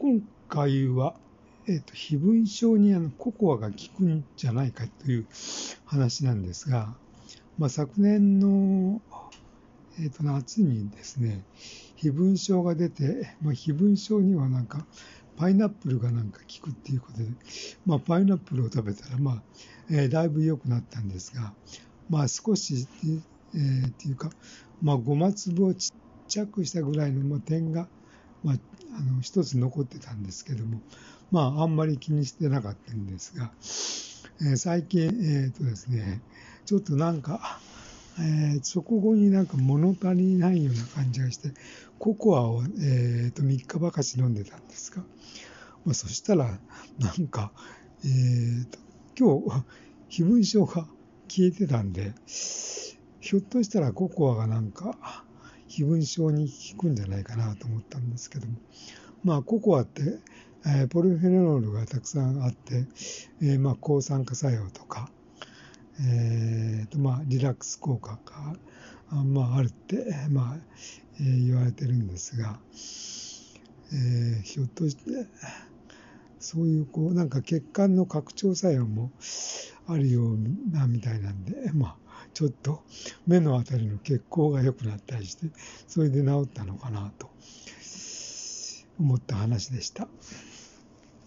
今回は、えーと、非分症にあのココアが効くんじゃないかという話なんですが、まあ、昨年の、えーと、夏にですね、非分症が出て、まあ、非分症にはなんかパイナップルがなんか効くっていうことで、まあ、パイナップルを食べたら、まあえー、だいぶ良くなったんですが、まあ、少し、えー、っていうか、まあ、ごま粒をちっちゃくしたぐらいの、まあ、点が、まあ、あの一つ残ってたんですけども、まあ、あんまり気にしてなかったんですが、えー、最近、えっ、ー、とですね、ちょっとなんか、えー、食後になんか物足りないような感じがして、ココアを、えー、と3日ばかし飲んでたんですが、まあ、そしたら、なんか、えー、と今日、非分症が消えてたんで、ひょっとしたらココアがなんか、非分症に効くんじゃないかなと思ったんですけども、まあ、ココアって、えー、ポリフェノールがたくさんあって、えー、まあ、抗酸化作用とか、えーとまあ、リラックス効果があ、まあ、あるって、まあえー、言われてるんですが、えー、ひょっとして、そういうこうなんか血管の拡張作用もあるようなみたいなんで、まあ、ちょっと目のあたりの血行が良くなったりして、それで治ったのかなと思った話でした。